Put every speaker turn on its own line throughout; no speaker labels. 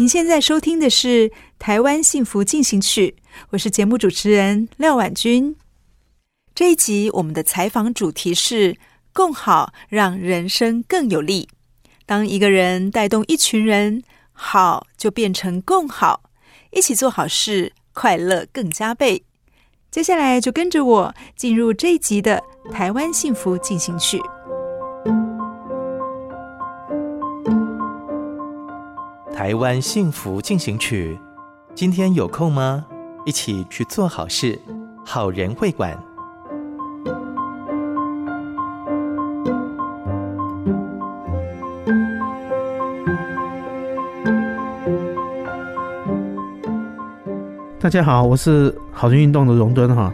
您现在收听的是《台湾幸福进行曲》，我是节目主持人廖婉君。这一集我们的采访主题是“共好，让人生更有力”。当一个人带动一群人，好就变成共好，一起做好事，快乐更加倍。接下来就跟着我进入这一集的《台湾幸福进行曲》。
台湾幸福进行曲，今天有空吗？一起去做好事，好人会馆。
大家好，我是好人运动的荣敦哈。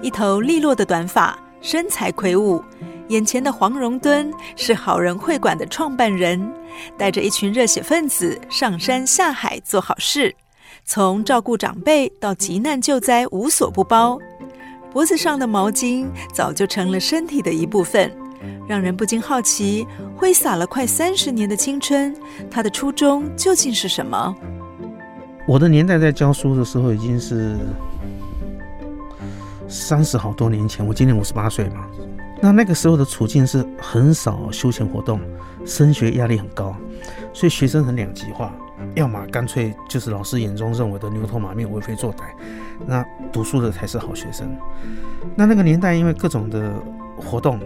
一头利落的短发，身材魁梧。眼前的黄荣敦是好人会馆的创办人，带着一群热血分子上山下海做好事，从照顾长辈到急难救灾无所不包。脖子上的毛巾早就成了身体的一部分，让人不禁好奇，挥洒了快三十年的青春，他的初衷究竟是什么？
我的年代在教书的时候已经是三十好多年前，我今年五十八岁嘛。那那个时候的处境是很少休闲活动，升学压力很高，所以学生很两极化，要么干脆就是老师眼中认为的牛头马面为非作歹，那读书的才是好学生。那那个年代因为各种的活动，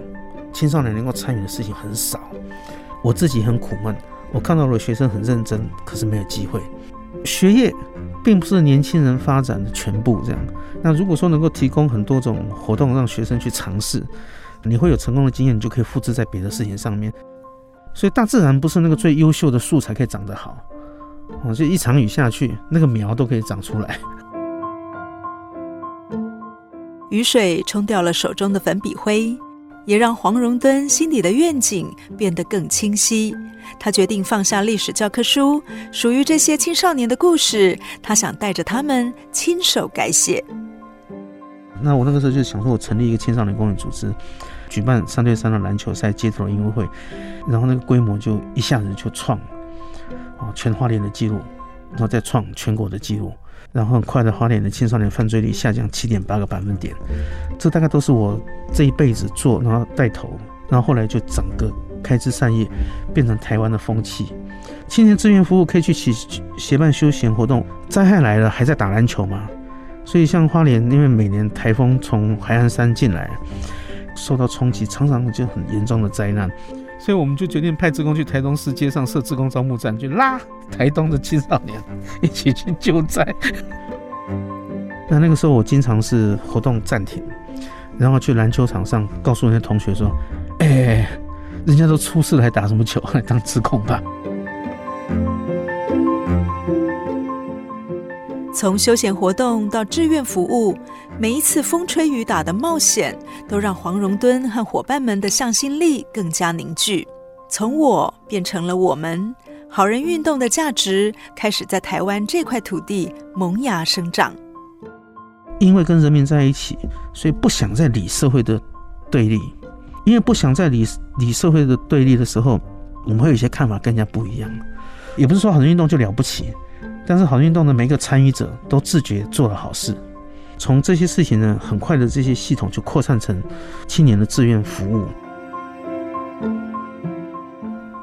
青少年能够参与的事情很少，我自己很苦闷，我看到了学生很认真，可是没有机会。学业并不是年轻人发展的全部，这样。那如果说能够提供很多种活动让学生去尝试。你会有成功的经验，你就可以复制在别的事情上面。所以大自然不是那个最优秀的树才可以长得好，哦，就一场雨下去，那个苗都可以长出来。
雨水冲掉了手中的粉笔灰，也让黄荣敦心底的愿景变得更清晰。他决定放下历史教科书，属于这些青少年的故事，他想带着他们亲手改写。
那我那个时候就想说，我成立一个青少年公益组织，举办三对三的篮球赛、街头音乐会，然后那个规模就一下子就创了啊全花莲的记录，然后再创全国的记录，然后很快的花莲的青少年犯罪率下降七点八个百分点，这大概都是我这一辈子做，然后带头，然后后来就整个开枝散叶，变成台湾的风气。青年志愿服务可以去协协办休闲活动，灾害来了还在打篮球吗？所以，像花莲，因为每年台风从海岸山进来，受到冲击，常常就很严重的灾难。所以，我们就决定派志工去台东市街上设志工招募站，去拉台东的青少年一起去救灾。那那个时候，我经常是活动暂停，然后去篮球场上告诉那些同学说：“哎，人家都出事了，还打什么球？来当志工吧。”
从休闲活动到志愿服务，每一次风吹雨打的冒险，都让黄荣敦和伙伴们的向心力更加凝聚。从我变成了我们，好人运动的价值开始在台湾这块土地萌芽生长。
因为跟人民在一起，所以不想再理社会的对立。因为不想再理理社会的对立的时候，我们会有些看法更加不一样。也不是说好人运动就了不起。但是好运动的每一个参与者都自觉做了好事，从这些事情呢，很快的这些系统就扩散成青年的志愿服务。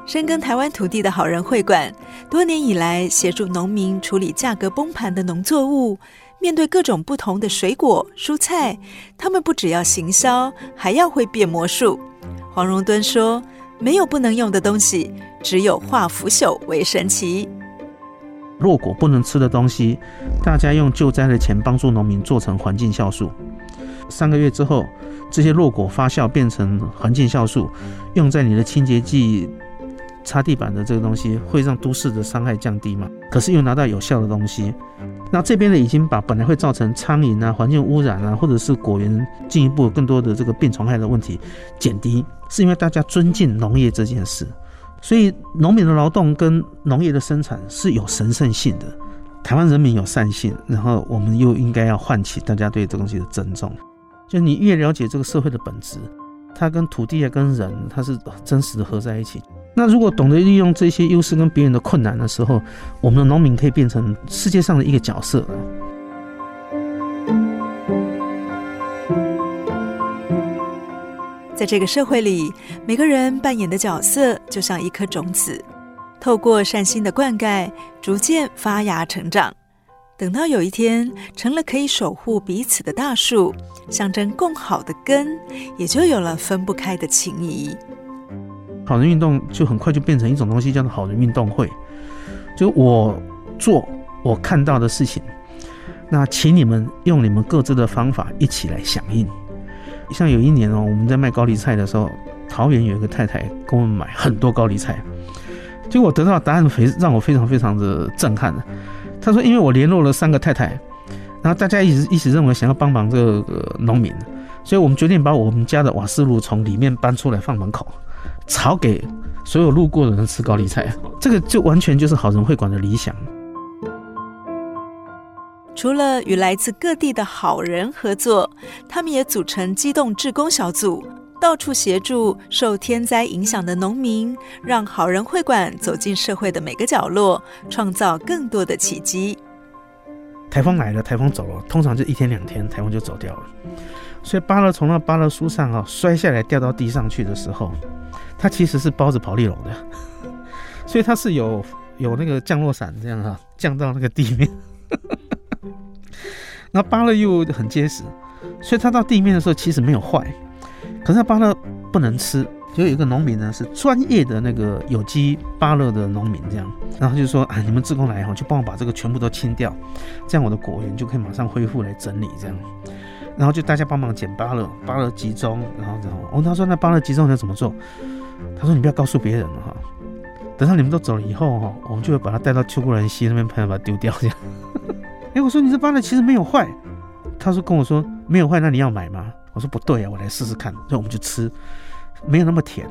深耕台湾土地的好人会馆，多年以来协助农民处理价格崩盘的农作物。面对各种不同的水果、蔬菜，他们不只要行销，还要会变魔术。黄荣敦说：“没有不能用的东西，只有化腐朽为神奇。”
落果不能吃的东西，大家用救灾的钱帮助农民做成环境酵素。三个月之后，这些落果发酵变成环境酵素，用在你的清洁剂、擦地板的这个东西，会让都市的伤害降低嘛？可是又拿到有效的东西。那这边呢，已经把本来会造成苍蝇啊、环境污染啊，或者是果园进一步更多的这个病虫害的问题减低，是因为大家尊敬农业这件事。所以农民的劳动跟农业的生产是有神圣性的。台湾人民有善性，然后我们又应该要唤起大家对这东西的尊重。就你越了解这个社会的本质，它跟土地啊、跟人，它是真实的合在一起。那如果懂得利用这些优势跟别人的困难的时候，我们的农民可以变成世界上的一个角色。
在这个社会里，每个人扮演的角色就像一颗种子，透过善心的灌溉，逐渐发芽成长。等到有一天成了可以守护彼此的大树，象征共好的根，也就有了分不开的情谊。
好人运动就很快就变成一种东西，叫做好人运动会。就我做我看到的事情，那请你们用你们各自的方法一起来响应。像有一年哦，我们在卖高丽菜的时候，桃园有一个太太跟我们买很多高丽菜，结果得到答案非让我非常非常的震撼。他说，因为我联络了三个太太，然后大家一直一直认为想要帮忙这个农民，所以我们决定把我们家的瓦斯炉从里面搬出来放门口。炒给所有路过的人吃高丽菜，这个就完全就是好人会馆的理想。
除了与来自各地的好人合作，他们也组成机动志工小组，到处协助受天灾影响的农民，让好人会馆走进社会的每个角落，创造更多的奇迹。
台风来了，台风走了，通常就一天两天，台风就走掉了。所以芭乐从那芭乐树上啊摔下来掉到地上去的时候，它其实是包着保丽龙的，所以它是有有那个降落伞这样哈，降到那个地面。那芭乐又很结实，所以它到地面的时候其实没有坏。可是它芭乐不能吃，就有一个农民呢是专业的那个有机芭乐的农民这样，然后就说啊，你们自工来哈，就帮我把这个全部都清掉，这样我的果园就可以马上恢复来整理这样。然后就大家帮忙捡芭乐，芭乐集中，然后然后哦，他说那芭乐集中要怎么做？他说你不要告诉别人了哈，等到你们都走了以后哈，我们就会把它带到秋姑峦溪那边朋友，把它丢掉这样。哎，我说你这芭乐其实没有坏，他说跟我说没有坏，那你要买吗？我说不对啊，我来试试看，所以我们就吃，没有那么甜，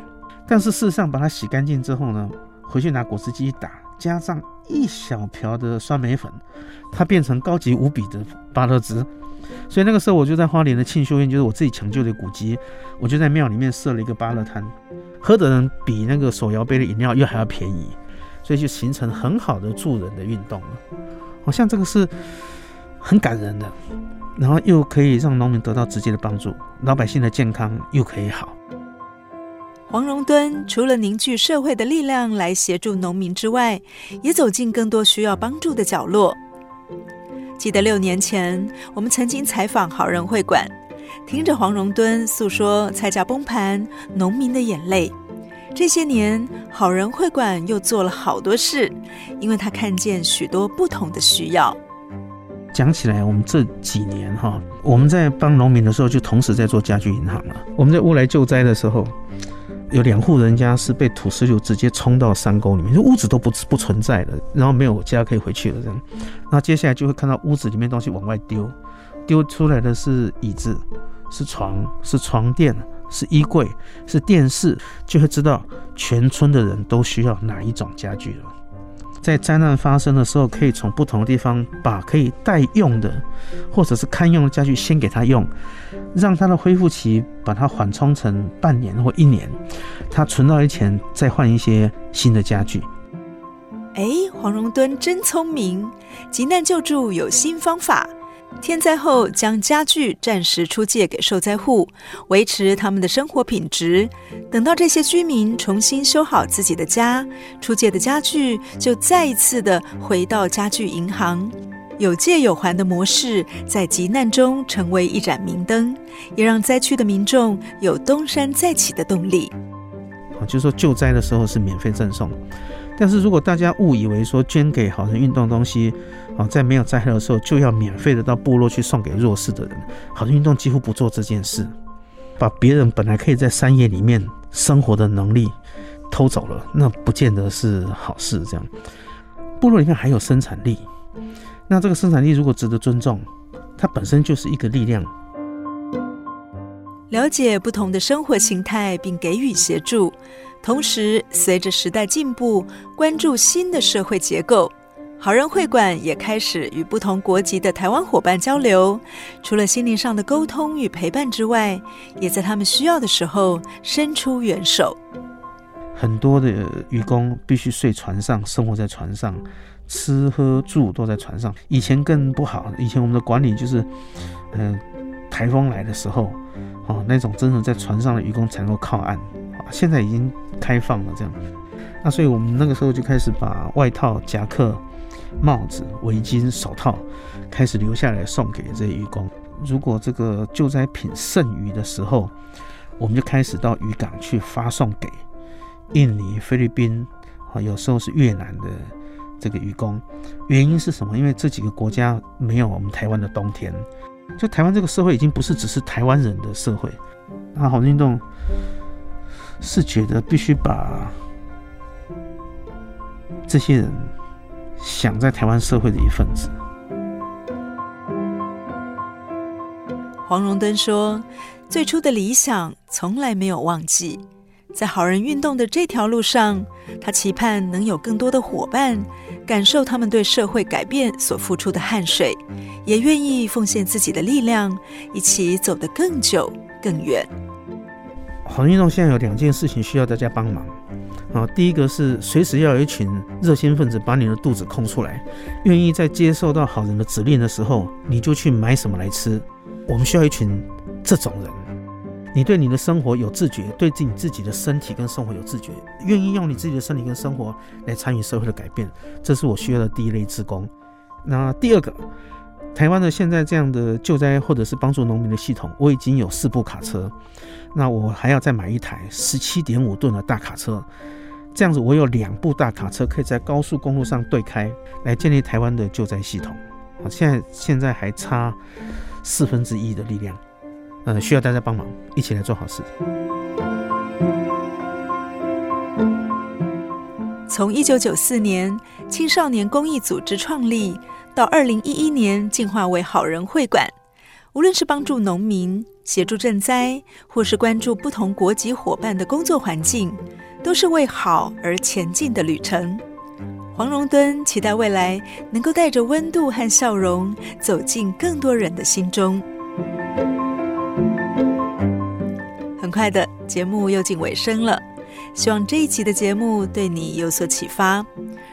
但是事实上把它洗干净之后呢，回去拿果汁机一打，加上一小瓢的酸梅粉，它变成高级无比的芭乐汁。所以那个时候我就在花莲的庆修院，就是我自己抢救的古籍，我就在庙里面设了一个芭乐摊，喝的人比那个手摇杯的饮料又还要便宜，所以就形成很好的助人的运动了。好像这个是很感人的，然后又可以让农民得到直接的帮助，老百姓的健康又可以好。
黄荣敦除了凝聚社会的力量来协助农民之外，也走进更多需要帮助的角落。记得六年前，我们曾经采访好人会馆，听着黄荣敦诉说菜价崩盘、农民的眼泪。这些年，好人会馆又做了好多事，因为他看见许多不同的需要。
讲起来，我们这几年哈，我们在帮农民的时候，就同时在做家具银行了。我们在乌来救灾的时候。有两户人家是被土石流直接冲到山沟里面，就屋子都不不存在了，然后没有家可以回去了这样。那接下来就会看到屋子里面东西往外丢，丢出来的是椅子、是床、是床垫、是衣柜、是电视，就会知道全村的人都需要哪一种家具了。在灾难发生的时候，可以从不同的地方把可以待用的，或者是堪用的家具先给他用，让他的恢复期把它缓冲成半年或一年，他存到一钱再换一些新的家具。
哎，黄荣敦真聪明，急难救助有新方法，天灾后将家具暂时出借给受灾户，维持他们的生活品质。等到这些居民重新修好自己的家，出借的家具就再一次的回到家具银行。有借有还的模式，在急难中成为一盏明灯，也让灾区的民众有东山再起的动力。
啊，就是说救灾的时候是免费赠送，但是如果大家误以为说捐给好人运动东西，啊，在没有灾害的时候就要免费的到部落去送给弱势的人，好人运动几乎不做这件事，把别人本来可以在山野里面生活的能力偷走了，那不见得是好事。这样，部落里面还有生产力。那这个生产力如果值得尊重，它本身就是一个力量。
了解不同的生活形态并给予协助，同时随着时代进步，关注新的社会结构。好人会馆也开始与不同国籍的台湾伙伴交流，除了心灵上的沟通与陪伴之外，也在他们需要的时候伸出援手。
很多的渔工必须睡船上，生活在船上。吃喝住都在船上，以前更不好。以前我们的管理就是，嗯、台风来的时候，哦，那种真的在船上的渔工才能够靠岸。啊，现在已经开放了这样。那所以我们那个时候就开始把外套、夹克、帽子、围巾、手套开始留下来送给这些渔工。如果这个救灾品剩余的时候，我们就开始到渔港去发送给印尼、菲律宾，啊，有时候是越南的。这个渔工，原因是什么？因为这几个国家没有我们台湾的冬天，就台湾这个社会已经不是只是台湾人的社会。那好运动是觉得必须把这些人想在台湾社会的一份子。
黄荣登说：“最初的理想从来没有忘记。”在好人运动的这条路上，他期盼能有更多的伙伴感受他们对社会改变所付出的汗水，也愿意奉献自己的力量，一起走得更久、更远。
好人运动现在有两件事情需要大家帮忙啊，第一个是随时要有一群热心分子把你的肚子空出来，愿意在接受到好人的指令的时候，你就去买什么来吃。我们需要一群这种人。你对你的生活有自觉，对自己自己的身体跟生活有自觉，愿意用你自己的身体跟生活来参与社会的改变，这是我需要的第一类职工。那第二个，台湾的现在这样的救灾或者是帮助农民的系统，我已经有四部卡车，那我还要再买一台十七点五吨的大卡车，这样子我有两部大卡车可以在高速公路上对开，来建立台湾的救灾系统。好，现在现在还差四分之一的力量。呃，需要大家帮忙，一起来做好事。
从一九九四年青少年公益组织创立到二零一一年进化为好人会馆，无论是帮助农民、协助赈灾，或是关注不同国籍伙伴的工作环境，都是为好而前进的旅程。黄荣敦期待未来能够带着温度和笑容，走进更多人的心中。很快的节目又近尾声了，希望这一集的节目对你有所启发。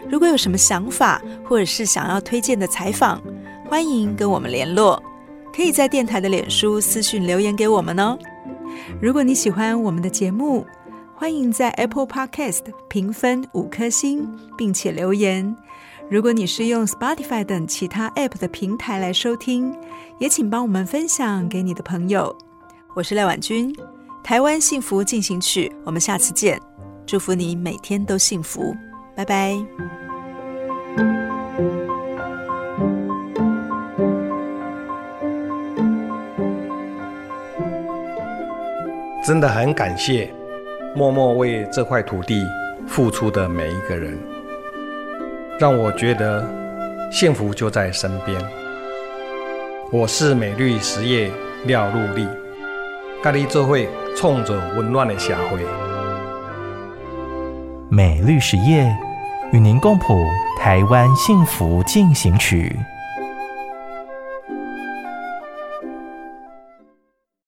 如果有什么想法，或者是想要推荐的采访，欢迎跟我们联络，可以在电台的脸书私讯留言给我们哦。如果你喜欢我们的节目，欢迎在 Apple Podcast 评分五颗星，并且留言。如果你是用 Spotify 等其他 App 的平台来收听，也请帮我们分享给你的朋友。我是赖婉君。台湾幸福进行曲，我们下次见。祝福你每天都幸福，拜拜。
真的很感谢默默为这块土地付出的每一个人，让我觉得幸福就在身边。我是美绿实业廖禄立，咖喱做会。冲着温暖的社会，
美绿实业与您共谱台湾幸福进行曲。